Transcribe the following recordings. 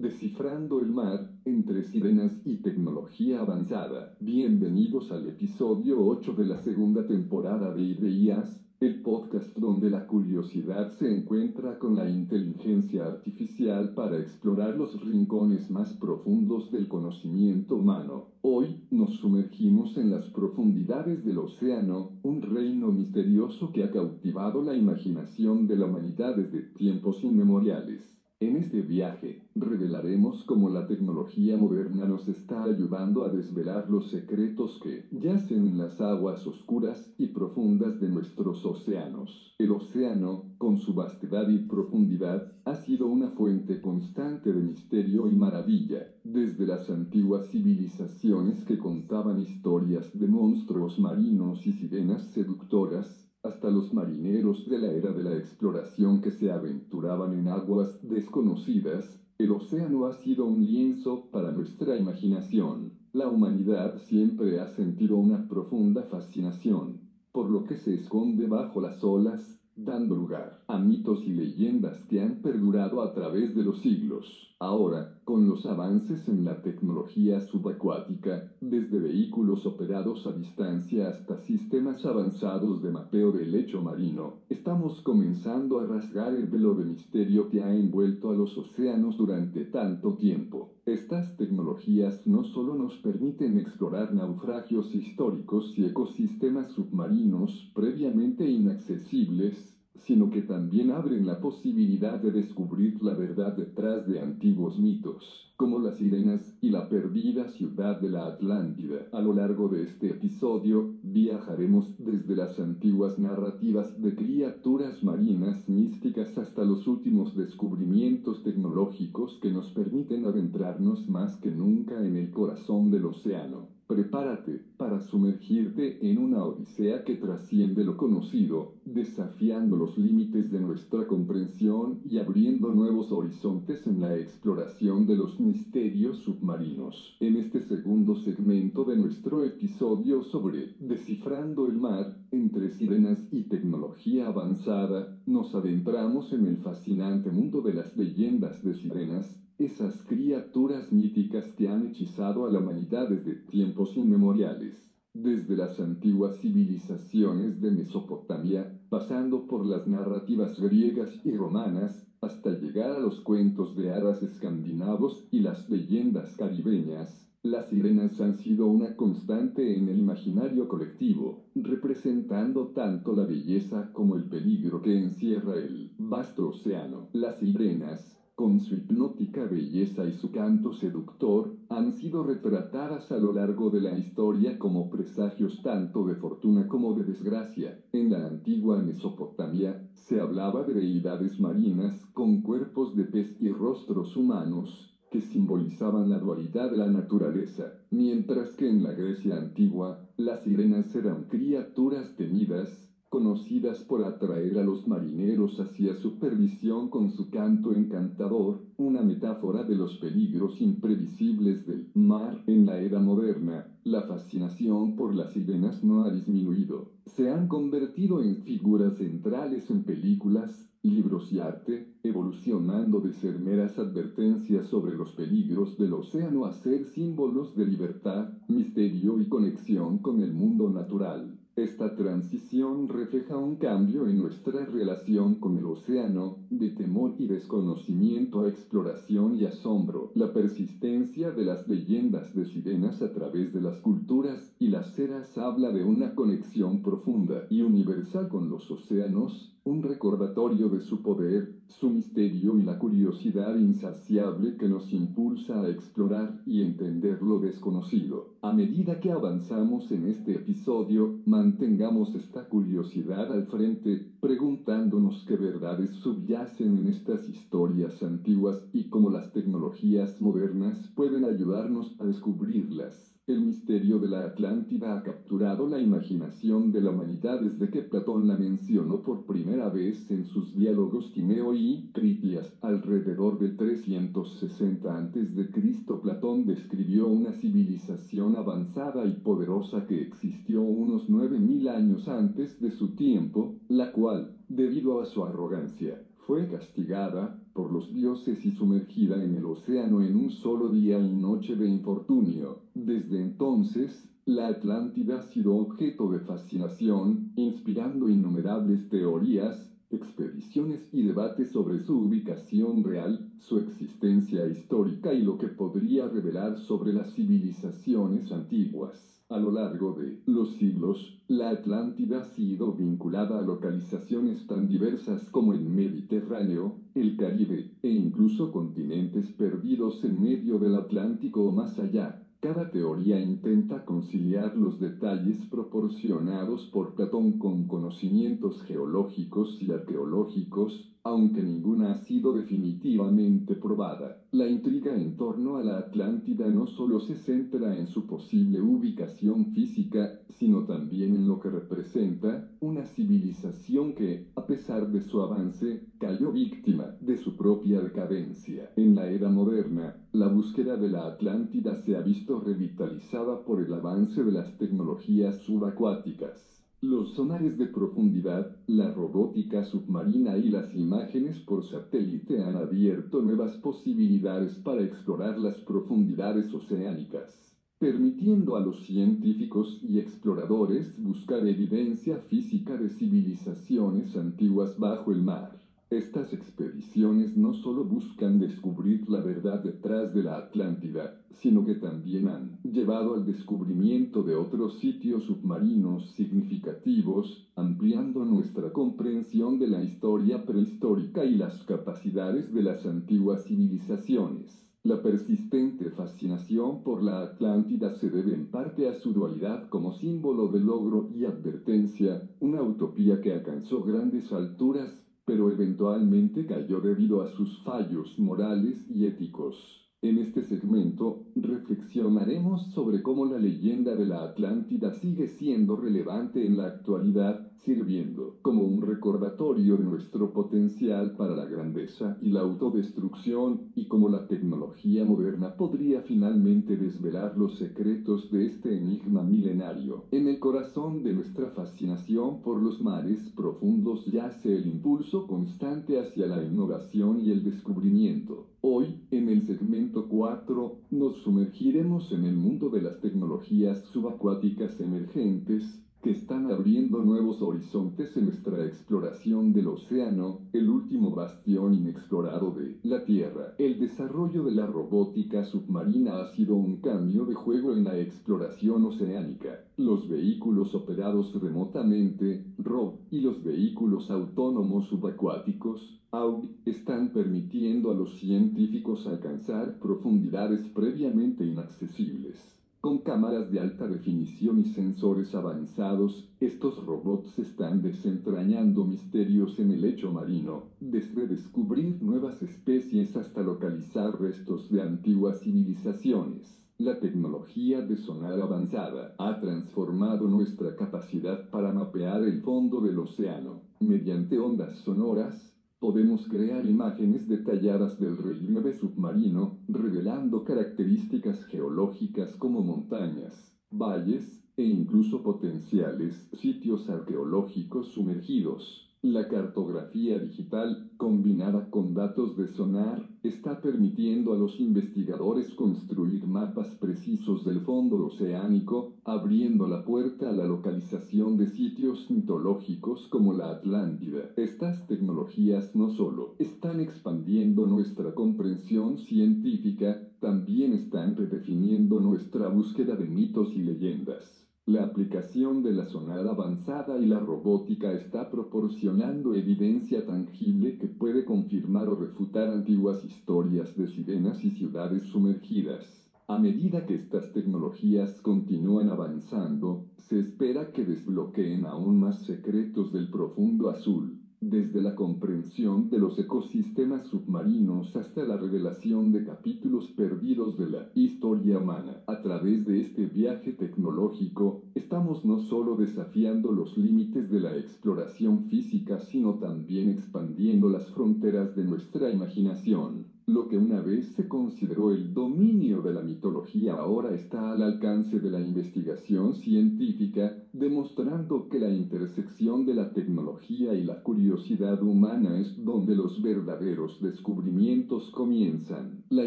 Descifrando el mar, entre sirenas y tecnología avanzada. Bienvenidos al episodio 8 de la segunda temporada de Ideas, el podcast donde la curiosidad se encuentra con la inteligencia artificial para explorar los rincones más profundos del conocimiento humano. Hoy nos sumergimos en las profundidades del océano, un reino misterioso que ha cautivado la imaginación de la humanidad desde tiempos inmemoriales. En este viaje, revelaremos cómo la tecnología moderna nos está ayudando a desvelar los secretos que yacen en las aguas oscuras y profundas de nuestros océanos. El océano, con su vastedad y profundidad, ha sido una fuente constante de misterio y maravilla, desde las antiguas civilizaciones que contaban historias de monstruos marinos y sirenas seductoras, hasta los marineros de la era de la exploración que se aventuraban en aguas desconocidas, el océano ha sido un lienzo para nuestra imaginación. La humanidad siempre ha sentido una profunda fascinación por lo que se esconde bajo las olas dando lugar a mitos y leyendas que han perdurado a través de los siglos. Ahora, con los avances en la tecnología subacuática, desde vehículos operados a distancia hasta sistemas avanzados de mapeo del lecho marino, estamos comenzando a rasgar el velo de misterio que ha envuelto a los océanos durante tanto tiempo. Estas tecnologías no solo nos permiten explorar naufragios históricos y ecosistemas submarinos previamente inaccesibles, sino que también abren la posibilidad de descubrir la verdad detrás de antiguos mitos, como las sirenas y la perdida ciudad de la Atlántida. A lo largo de este episodio, viajaremos desde las antiguas narrativas de criaturas marinas místicas hasta los últimos descubrimientos tecnológicos que nos permiten adentrarnos más que nunca en el corazón del océano. Prepárate para sumergirte en una odisea que trasciende lo conocido, desafiando los límites de nuestra comprensión y abriendo nuevos horizontes en la exploración de los misterios submarinos. En este segundo segmento de nuestro episodio sobre Descifrando el mar entre sirenas y tecnología avanzada, nos adentramos en el fascinante mundo de las leyendas de sirenas esas criaturas míticas que han hechizado a la humanidad desde tiempos inmemoriales, desde las antiguas civilizaciones de Mesopotamia, pasando por las narrativas griegas y romanas, hasta llegar a los cuentos de hadas escandinavos y las leyendas caribeñas. Las sirenas han sido una constante en el imaginario colectivo, representando tanto la belleza como el peligro que encierra el vasto océano. Las sirenas, con su hipnótica belleza y su canto seductor, han sido retratadas a lo largo de la historia como presagios tanto de fortuna como de desgracia. En la antigua Mesopotamia se hablaba de deidades marinas con cuerpos de pez y rostros humanos, que simbolizaban la dualidad de la naturaleza, mientras que en la Grecia antigua las sirenas eran criaturas temidas conocidas por atraer a los marineros hacia su perdición con su canto encantador, una metáfora de los peligros imprevisibles del mar. En la era moderna, la fascinación por las sirenas no ha disminuido. Se han convertido en figuras centrales en películas, libros y arte, evolucionando de ser meras advertencias sobre los peligros del océano a ser símbolos de libertad, misterio y conexión con el mundo natural. Esta transición refleja un cambio en nuestra relación con el océano, de temor y desconocimiento a exploración y asombro, la persistencia de las leyendas de sirenas a través de las culturas y las eras habla de una conexión profunda y universal con los océanos, un recordatorio de su poder, su misterio y la curiosidad insaciable que nos impulsa a explorar y entender lo desconocido. A medida que avanzamos en este episodio, mantengamos esta curiosidad al frente, preguntándonos qué verdades subyacen en estas historias antiguas y cómo las tecnologías modernas pueden ayudarnos a descubrirlas. El misterio de la Atlántida ha capturado la imaginación de la humanidad desde que Platón la mencionó por primera vez en sus diálogos Timeo y Critias. Alrededor de 360 a.C., Platón describió una civilización avanzada y poderosa que existió unos 9000 años antes de su tiempo, la cual, debido a su arrogancia, fue castigada por los dioses y sumergida en el océano en un solo día y noche de infortunio. Desde entonces, la Atlántida ha sido objeto de fascinación, inspirando innumerables teorías, expediciones y debates sobre su ubicación real, su existencia histórica y lo que podría revelar sobre las civilizaciones antiguas. A lo largo de los siglos, la Atlántida ha sido vinculada a localizaciones tan diversas como el Mediterráneo, el Caribe, e incluso continentes perdidos en medio del Atlántico o más allá. Cada teoría intenta conciliar los detalles proporcionados por Platón con conocimientos geológicos y arqueológicos, aunque ninguna ha sido definitivamente probada. La intriga en torno a la Atlántida no solo se centra en su posible ubicación física, sino también en lo que representa una civilización que, a pesar de su avance, cayó víctima de su propia decadencia. En la era moderna, la búsqueda de la Atlántida se ha visto revitalizada por el avance de las tecnologías subacuáticas los sonares de profundidad, la robótica submarina y las imágenes por satélite han abierto nuevas posibilidades para explorar las profundidades oceánicas, permitiendo a los científicos y exploradores buscar evidencia física de civilizaciones antiguas bajo el mar. Estas expediciones no solo buscan descubrir la verdad detrás de la Atlántida, sino que también han llevado al descubrimiento de otros sitios submarinos significativos, ampliando nuestra comprensión de la historia prehistórica y las capacidades de las antiguas civilizaciones. La persistente fascinación por la Atlántida se debe en parte a su dualidad como símbolo de logro y advertencia, una utopía que alcanzó grandes alturas pero eventualmente cayó debido a sus fallos morales y éticos. En este segmento, reflexionaremos sobre cómo la leyenda de la Atlántida sigue siendo relevante en la actualidad, sirviendo como un recordatorio de nuestro potencial para la grandeza y la autodestrucción, y cómo la tecnología moderna podría finalmente desvelar los secretos de este enigma milenario. En el corazón de nuestra fascinación por los mares profundos yace el impulso constante hacia la innovación y el descubrimiento. Hoy, en el segmento 4, nos sumergiremos en el mundo de las tecnologías subacuáticas emergentes que están abriendo nuevos horizontes en nuestra exploración del océano, el último bastión inexplorado de la Tierra. El desarrollo de la robótica submarina ha sido un cambio de juego en la exploración oceánica. Los vehículos operados remotamente, ROV, y los vehículos autónomos subacuáticos, AUG, están permitiendo a los científicos alcanzar profundidades previamente inaccesibles. Con cámaras de alta definición y sensores avanzados, estos robots están desentrañando misterios en el lecho marino, desde descubrir nuevas especies hasta localizar restos de antiguas civilizaciones. La tecnología de sonar avanzada ha transformado nuestra capacidad para mapear el fondo del océano. Mediante ondas sonoras, podemos crear imágenes detalladas del relieve submarino, revelando características geológicas como montañas, valles e incluso potenciales sitios arqueológicos sumergidos. La cartografía digital, combinada con datos de sonar, está permitiendo a los investigadores construir mapas precisos del fondo oceánico, abriendo la puerta a la localización de sitios mitológicos como la Atlántida. Estas tecnologías no solo están expandiendo nuestra comprensión científica, también están redefiniendo nuestra búsqueda de mitos y leyendas. La aplicación de la sonar avanzada y la robótica está proporcionando evidencia tangible que puede confirmar o refutar antiguas historias de sirenas y ciudades sumergidas. A medida que estas tecnologías continúan avanzando, se espera que desbloqueen aún más secretos del profundo azul desde la comprensión de los ecosistemas submarinos hasta la revelación de capítulos perdidos de la historia humana. A través de este viaje tecnológico, estamos no solo desafiando los límites de la exploración física, sino también expandiendo las fronteras de nuestra imaginación. Lo que una vez se consideró el dominio de la mitología ahora está al alcance de la investigación científica, demostrando que la intersección de la tecnología y la curiosidad humana es donde los verdaderos descubrimientos comienzan. La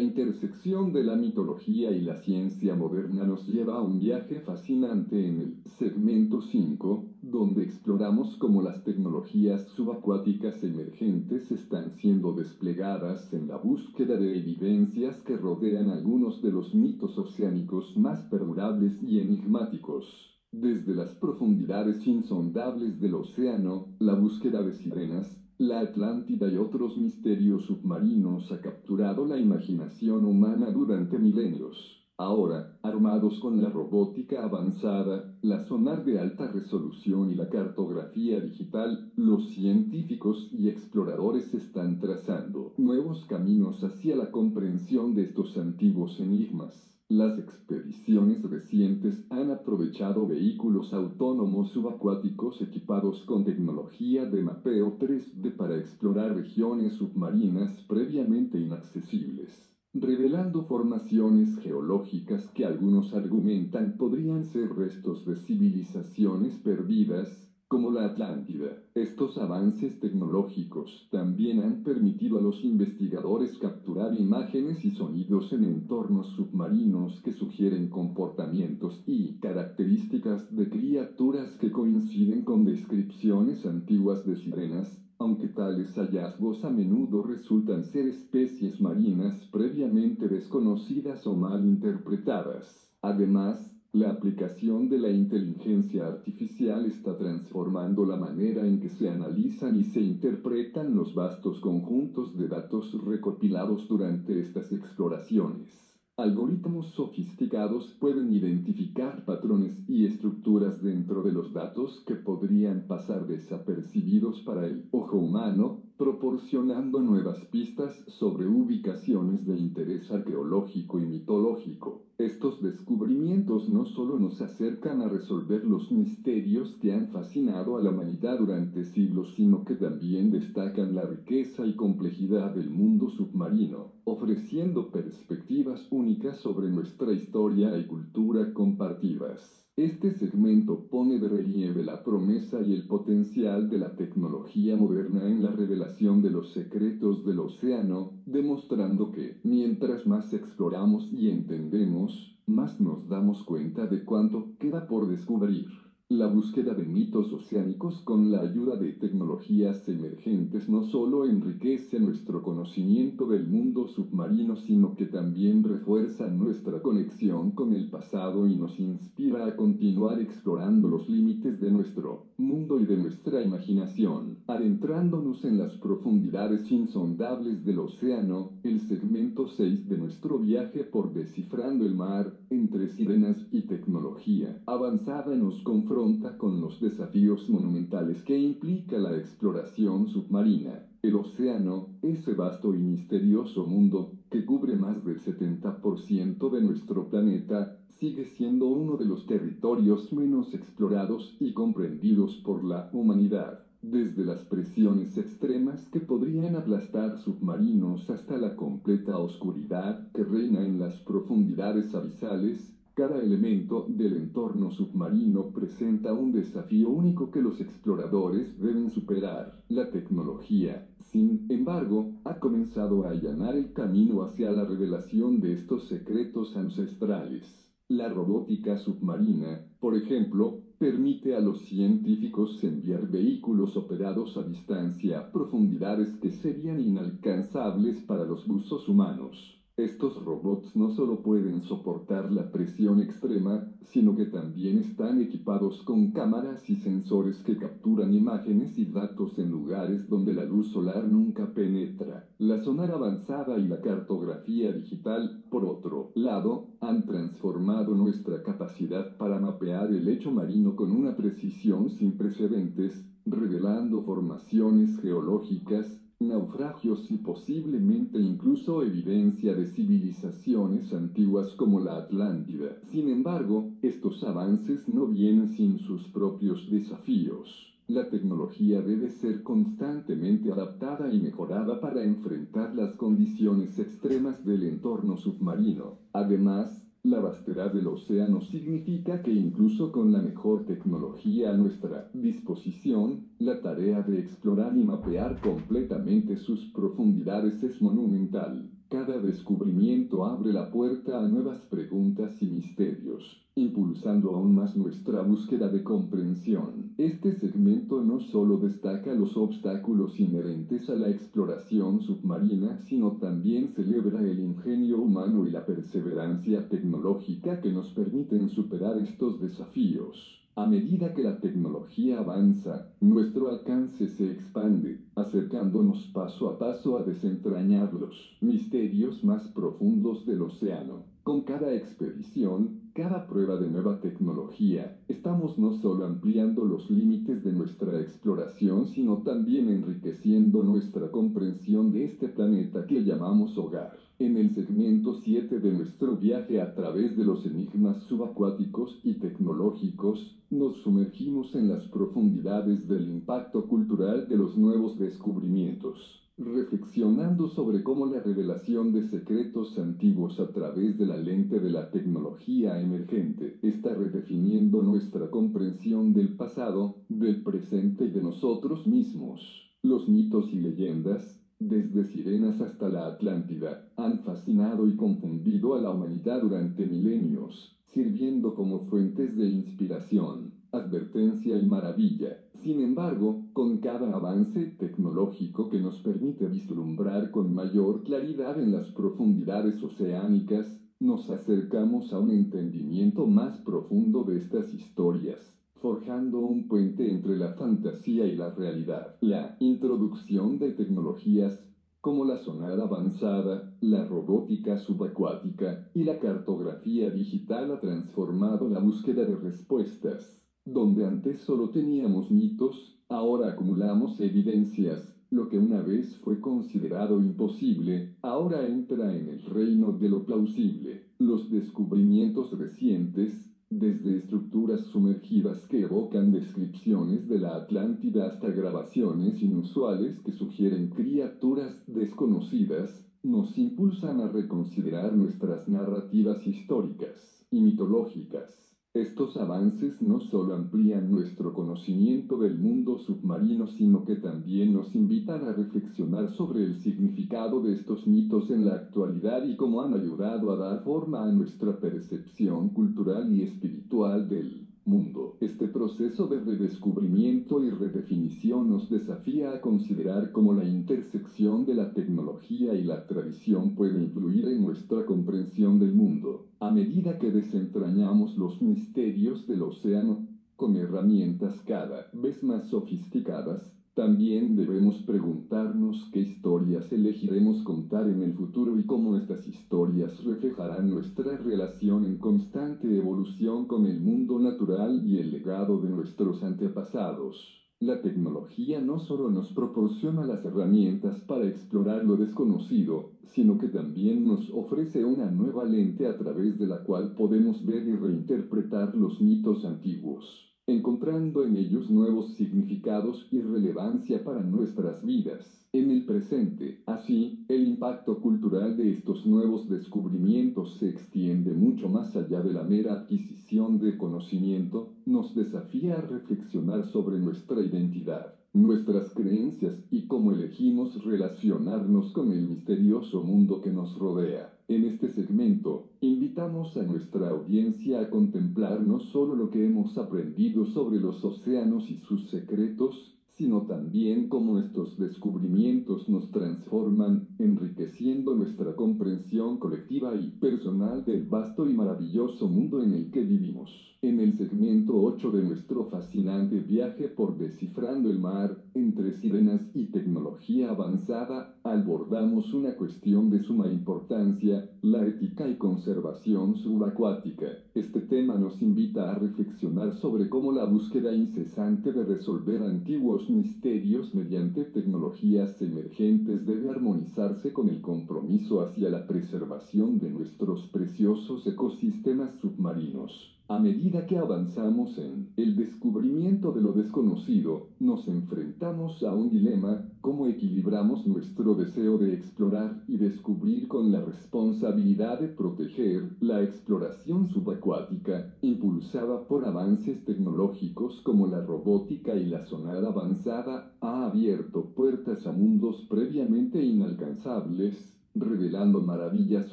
intersección de la mitología y la ciencia moderna nos lleva a un viaje fascinante en el segmento 5, donde exploramos cómo las tecnologías subacuáticas emergentes están siendo desplegadas en la búsqueda de evidencias que rodean algunos de los mitos oceánicos más perdurables y enigmáticos. Desde las profundidades insondables del océano, la búsqueda de sirenas, la Atlántida y otros misterios submarinos ha capturado la imaginación humana durante milenios. Ahora, armados con la robótica avanzada, la sonar de alta resolución y la cartografía digital, los científicos y exploradores están trazando nuevos caminos hacia la comprensión de estos antiguos enigmas. Las expediciones recientes han aprovechado vehículos autónomos subacuáticos equipados con tecnología de mapeo 3D para explorar regiones submarinas previamente inaccesibles revelando formaciones geológicas que algunos argumentan podrían ser restos de civilizaciones perdidas, como la Atlántida. Estos avances tecnológicos también han permitido a los investigadores capturar imágenes y sonidos en entornos submarinos que sugieren comportamientos y características de criaturas que coinciden con descripciones antiguas de sirenas, aunque tales hallazgos a menudo resultan ser especies marinas previamente desconocidas o mal interpretadas. Además, la aplicación de la inteligencia artificial está transformando la manera en que se analizan y se interpretan los vastos conjuntos de datos recopilados durante estas exploraciones. Algoritmos sofisticados pueden identificar patrones y estructuras dentro de los datos que podrían pasar desapercibidos para el ojo humano, proporcionando nuevas pistas sobre ubicaciones de interés arqueológico y mitológico. Estos descubrimientos no solo nos acercan a resolver los misterios que han fascinado a la humanidad durante siglos, sino que también destacan la riqueza y complejidad del mundo submarino, ofreciendo perspectivas únicas sobre nuestra historia y cultura compartidas. Este segmento pone de relieve la promesa y el potencial de la tecnología moderna en la revelación de los secretos del océano, demostrando que, mientras más exploramos y entendemos, más nos damos cuenta de cuánto queda por descubrir. La búsqueda de mitos oceánicos con la ayuda de tecnologías emergentes no solo enriquece nuestro conocimiento del mundo submarino, sino que también refuerza nuestra conexión con el pasado y nos inspira a continuar explorando los límites de nuestro mundo y de nuestra imaginación. Adentrándonos en las profundidades insondables del océano, el segmento 6 de nuestro viaje por descifrando el mar, entre sirenas y tecnología avanzada nos confronta con los desafíos monumentales que implica la exploración submarina. El océano, ese vasto y misterioso mundo que cubre más del 70% de nuestro planeta, sigue siendo uno de los territorios menos explorados y comprendidos por la humanidad. Desde las presiones extremas que podrían aplastar submarinos hasta la completa oscuridad que reina en las profundidades abisales, cada elemento del entorno submarino presenta un desafío único que los exploradores deben superar. La tecnología, sin embargo, ha comenzado a allanar el camino hacia la revelación de estos secretos ancestrales. La robótica submarina, por ejemplo, permite a los científicos enviar vehículos operados a distancia a profundidades que serían inalcanzables para los buzos humanos. Estos robots no solo pueden soportar la presión extrema, sino que también están equipados con cámaras y sensores que capturan imágenes y datos en lugares donde la luz solar nunca penetra. La sonar avanzada y la cartografía digital, por otro lado, han transformado nuestra capacidad para mapear el lecho marino con una precisión sin precedentes, revelando formaciones geológicas, naufragios y posiblemente incluso evidencia de civilizaciones antiguas como la Atlántida. Sin embargo, estos avances no vienen sin sus propios desafíos. La tecnología debe ser constantemente adaptada y mejorada para enfrentar las condiciones extremas del entorno submarino. Además, la vastedad del océano significa que incluso con la mejor tecnología a nuestra disposición, la tarea de explorar y mapear completamente sus profundidades es monumental. Cada descubrimiento abre la puerta a nuevas preguntas y misterios, impulsando aún más nuestra búsqueda de comprensión. Este segmento no solo destaca los obstáculos inherentes a la exploración submarina, sino también celebra el ingenio humano y la perseverancia tecnológica que nos permiten superar estos desafíos. A medida que la tecnología avanza, nuestro alcance se expande, acercándonos paso a paso a desentrañar los misterios más profundos del océano. Con cada expedición, cada prueba de nueva tecnología, estamos no solo ampliando los límites de nuestra exploración, sino también enriqueciendo nuestra comprensión de este planeta que llamamos hogar. En el segmento 7 de nuestro viaje a través de los enigmas subacuáticos y tecnológicos, nos sumergimos en las profundidades del impacto cultural de los nuevos descubrimientos reflexionando sobre cómo la revelación de secretos antiguos a través de la lente de la tecnología emergente está redefiniendo nuestra comprensión del pasado, del presente y de nosotros mismos. Los mitos y leyendas, desde sirenas hasta la Atlántida, han fascinado y confundido a la humanidad durante milenios, sirviendo como fuentes de inspiración, advertencia y maravilla. Sin embargo, con cada avance tecnológico que nos permite vislumbrar con mayor claridad en las profundidades oceánicas, nos acercamos a un entendimiento más profundo de estas historias, forjando un puente entre la fantasía y la realidad. La introducción de tecnologías como la sonar avanzada, la robótica subacuática y la cartografía digital ha transformado la búsqueda de respuestas donde antes solo teníamos mitos, ahora acumulamos evidencias. Lo que una vez fue considerado imposible, ahora entra en el reino de lo plausible. Los descubrimientos recientes, desde estructuras sumergidas que evocan descripciones de la Atlántida hasta grabaciones inusuales que sugieren criaturas desconocidas, nos impulsan a reconsiderar nuestras narrativas históricas y mitológicas. Estos avances no solo amplían nuestro conocimiento del mundo submarino, sino que también nos invitan a reflexionar sobre el significado de estos mitos en la actualidad y cómo han ayudado a dar forma a nuestra percepción cultural y espiritual del mundo. Este proceso de redescubrimiento y redefinición nos desafía a considerar cómo la intersección de la tecnología y la tradición puede influir en nuestra comprensión del mundo. A medida que desentrañamos los misterios del océano con herramientas cada vez más sofisticadas, también debemos preguntarnos qué historias elegiremos contar en el futuro y cómo estas historias reflejarán nuestra relación en constante evolución con el mundo natural y el legado de nuestros antepasados. La tecnología no solo nos proporciona las herramientas para explorar lo desconocido, sino que también nos ofrece una nueva lente a través de la cual podemos ver y reinterpretar los mitos antiguos encontrando en ellos nuevos significados y relevancia para nuestras vidas en el presente. Así, el impacto cultural de estos nuevos descubrimientos se extiende mucho más allá de la mera adquisición de conocimiento, nos desafía a reflexionar sobre nuestra identidad, nuestras creencias y cómo elegimos relacionarnos con el misterioso mundo que nos rodea. En este segmento, invitamos a nuestra audiencia a contemplar no solo lo que hemos aprendido sobre los océanos y sus secretos, sino también cómo estos descubrimientos nos transforman, enriqueciendo nuestra comprensión colectiva y personal del vasto y maravilloso mundo en el que vivimos. En el segmento 8 de nuestro fascinante viaje por descifrando el mar, entre sirenas y tecnología avanzada, abordamos una cuestión de suma importancia, la ética y conservación subacuática. Este tema nos invita a reflexionar sobre cómo la búsqueda incesante de resolver antiguos misterios mediante tecnologías emergentes debe armonizarse con el compromiso hacia la preservación de nuestros preciosos ecosistemas submarinos. A medida que avanzamos en el descubrimiento de lo desconocido, nos enfrentamos a un dilema, cómo equilibramos nuestro deseo de explorar y descubrir con la responsabilidad de proteger la exploración subacuática, impulsada por avances tecnológicos como la robótica y la sonada avanzada, ha abierto puertas a mundos previamente inalcanzables, revelando maravillas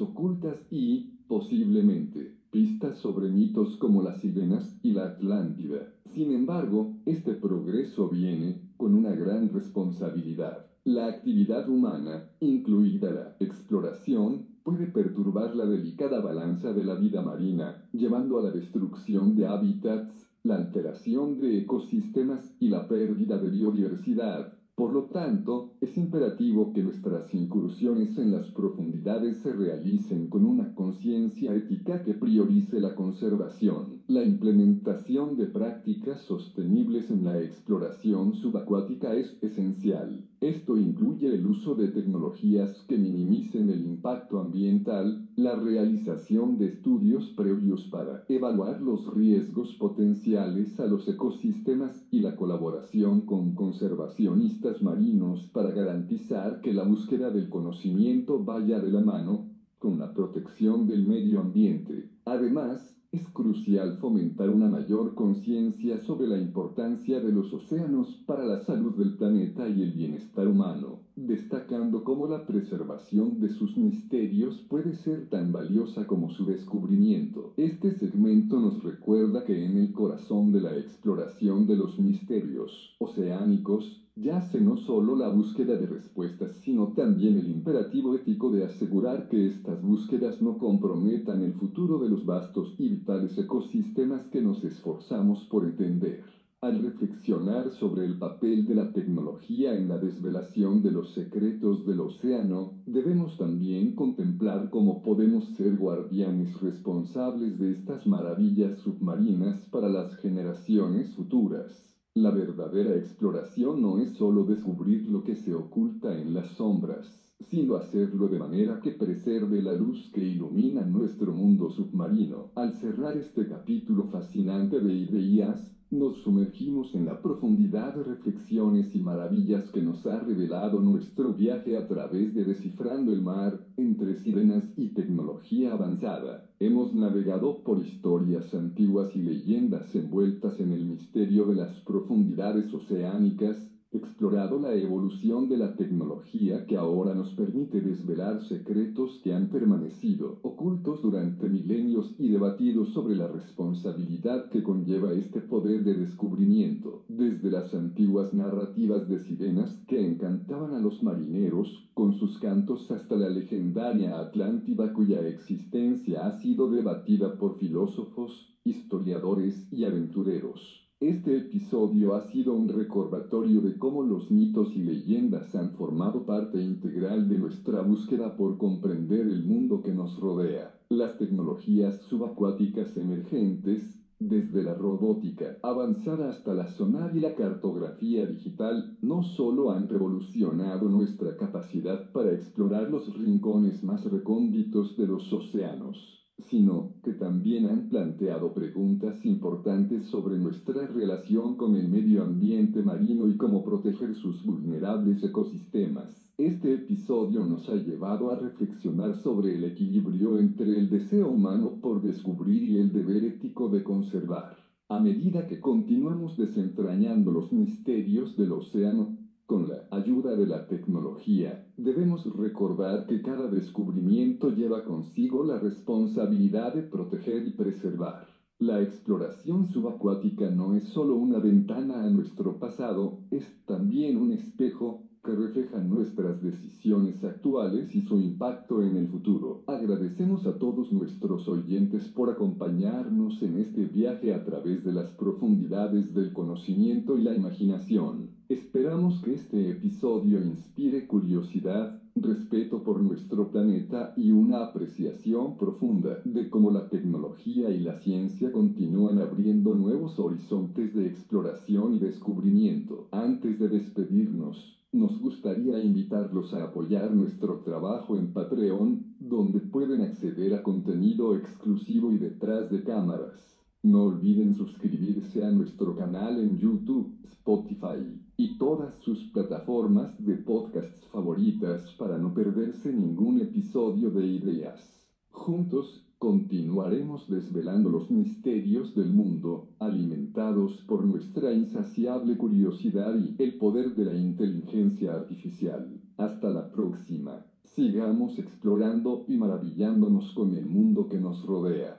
ocultas y, posiblemente, pistas sobre mitos como las sirenas y la Atlántida. Sin embargo, este progreso viene con una gran responsabilidad. La actividad humana, incluida la exploración, puede perturbar la delicada balanza de la vida marina, llevando a la destrucción de hábitats, la alteración de ecosistemas y la pérdida de biodiversidad. Por lo tanto, es imperativo que nuestras incursiones en las profundidades se realicen con una conciencia ética que priorice la conservación, la implementación de prácticas sostenibles en la exploración subacuática es esencial. Esto incluye el uso de tecnologías que minimicen el impacto ambiental, la realización de estudios previos para evaluar los riesgos potenciales a los ecosistemas y la colaboración con conservacionistas marinos para garantizar que la búsqueda del conocimiento vaya de la mano con la protección del medio ambiente. Además, es crucial fomentar una mayor conciencia sobre la importancia de los océanos para la salud del planeta y el bienestar humano, destacando cómo la preservación de sus misterios puede ser tan valiosa como su descubrimiento. Este segmento nos recuerda que en el corazón de la exploración de los misterios oceánicos yace no solo la búsqueda de respuestas, sino también el imperativo ético de asegurar que estas búsquedas no comprometan el futuro de los vastos y vitales ecosistemas que nos esforzamos por entender. Al reflexionar sobre el papel de la tecnología en la desvelación de los secretos del océano, debemos también contemplar cómo podemos ser guardianes responsables de estas maravillas submarinas para las generaciones futuras. La verdadera exploración no es solo descubrir lo que se oculta en las sombras, sino hacerlo de manera que preserve la luz que ilumina nuestro mundo submarino. Al cerrar este capítulo fascinante de ideas, nos sumergimos en la profundidad de reflexiones y maravillas que nos ha revelado nuestro viaje a través de Descifrando el Mar entre sirenas y tecnología avanzada. Hemos navegado por historias antiguas y leyendas envueltas en el misterio de las profundidades oceánicas explorado la evolución de la tecnología que ahora nos permite desvelar secretos que han permanecido ocultos durante milenios y debatido sobre la responsabilidad que conlleva este poder de descubrimiento, desde las antiguas narrativas de sirenas que encantaban a los marineros con sus cantos hasta la legendaria Atlántida cuya existencia ha sido debatida por filósofos, historiadores y aventureros. Este episodio ha sido un recordatorio de cómo los mitos y leyendas han formado parte integral de nuestra búsqueda por comprender el mundo que nos rodea. Las tecnologías subacuáticas emergentes, desde la robótica avanzada hasta la sonar y la cartografía digital, no solo han revolucionado nuestra capacidad para explorar los rincones más recónditos de los océanos, sino que también han planteado preguntas importantes sobre nuestra relación con el medio ambiente marino y cómo proteger sus vulnerables ecosistemas. Este episodio nos ha llevado a reflexionar sobre el equilibrio entre el deseo humano por descubrir y el deber ético de conservar. A medida que continuamos desentrañando los misterios del océano, con la ayuda de la tecnología, debemos recordar que cada descubrimiento lleva consigo la responsabilidad de proteger y preservar. La exploración subacuática no es solo una ventana a nuestro pasado, es también un espejo que reflejan nuestras decisiones actuales y su impacto en el futuro. Agradecemos a todos nuestros oyentes por acompañarnos en este viaje a través de las profundidades del conocimiento y la imaginación. Esperamos que este episodio inspire curiosidad, respeto por nuestro planeta y una apreciación profunda de cómo la tecnología y la ciencia continúan abriendo nuevos horizontes de exploración y descubrimiento. Antes de despedirnos, nos gustaría invitarlos a apoyar nuestro trabajo en Patreon, donde pueden acceder a contenido exclusivo y detrás de cámaras. No olviden suscribirse a nuestro canal en YouTube, Spotify y todas sus plataformas de podcasts favoritas para no perderse ningún episodio de Ideas. Juntos, continuaremos desvelando los misterios del mundo, alimentados por nuestra insaciable curiosidad y el poder de la inteligencia artificial. Hasta la próxima. Sigamos explorando y maravillándonos con el mundo que nos rodea.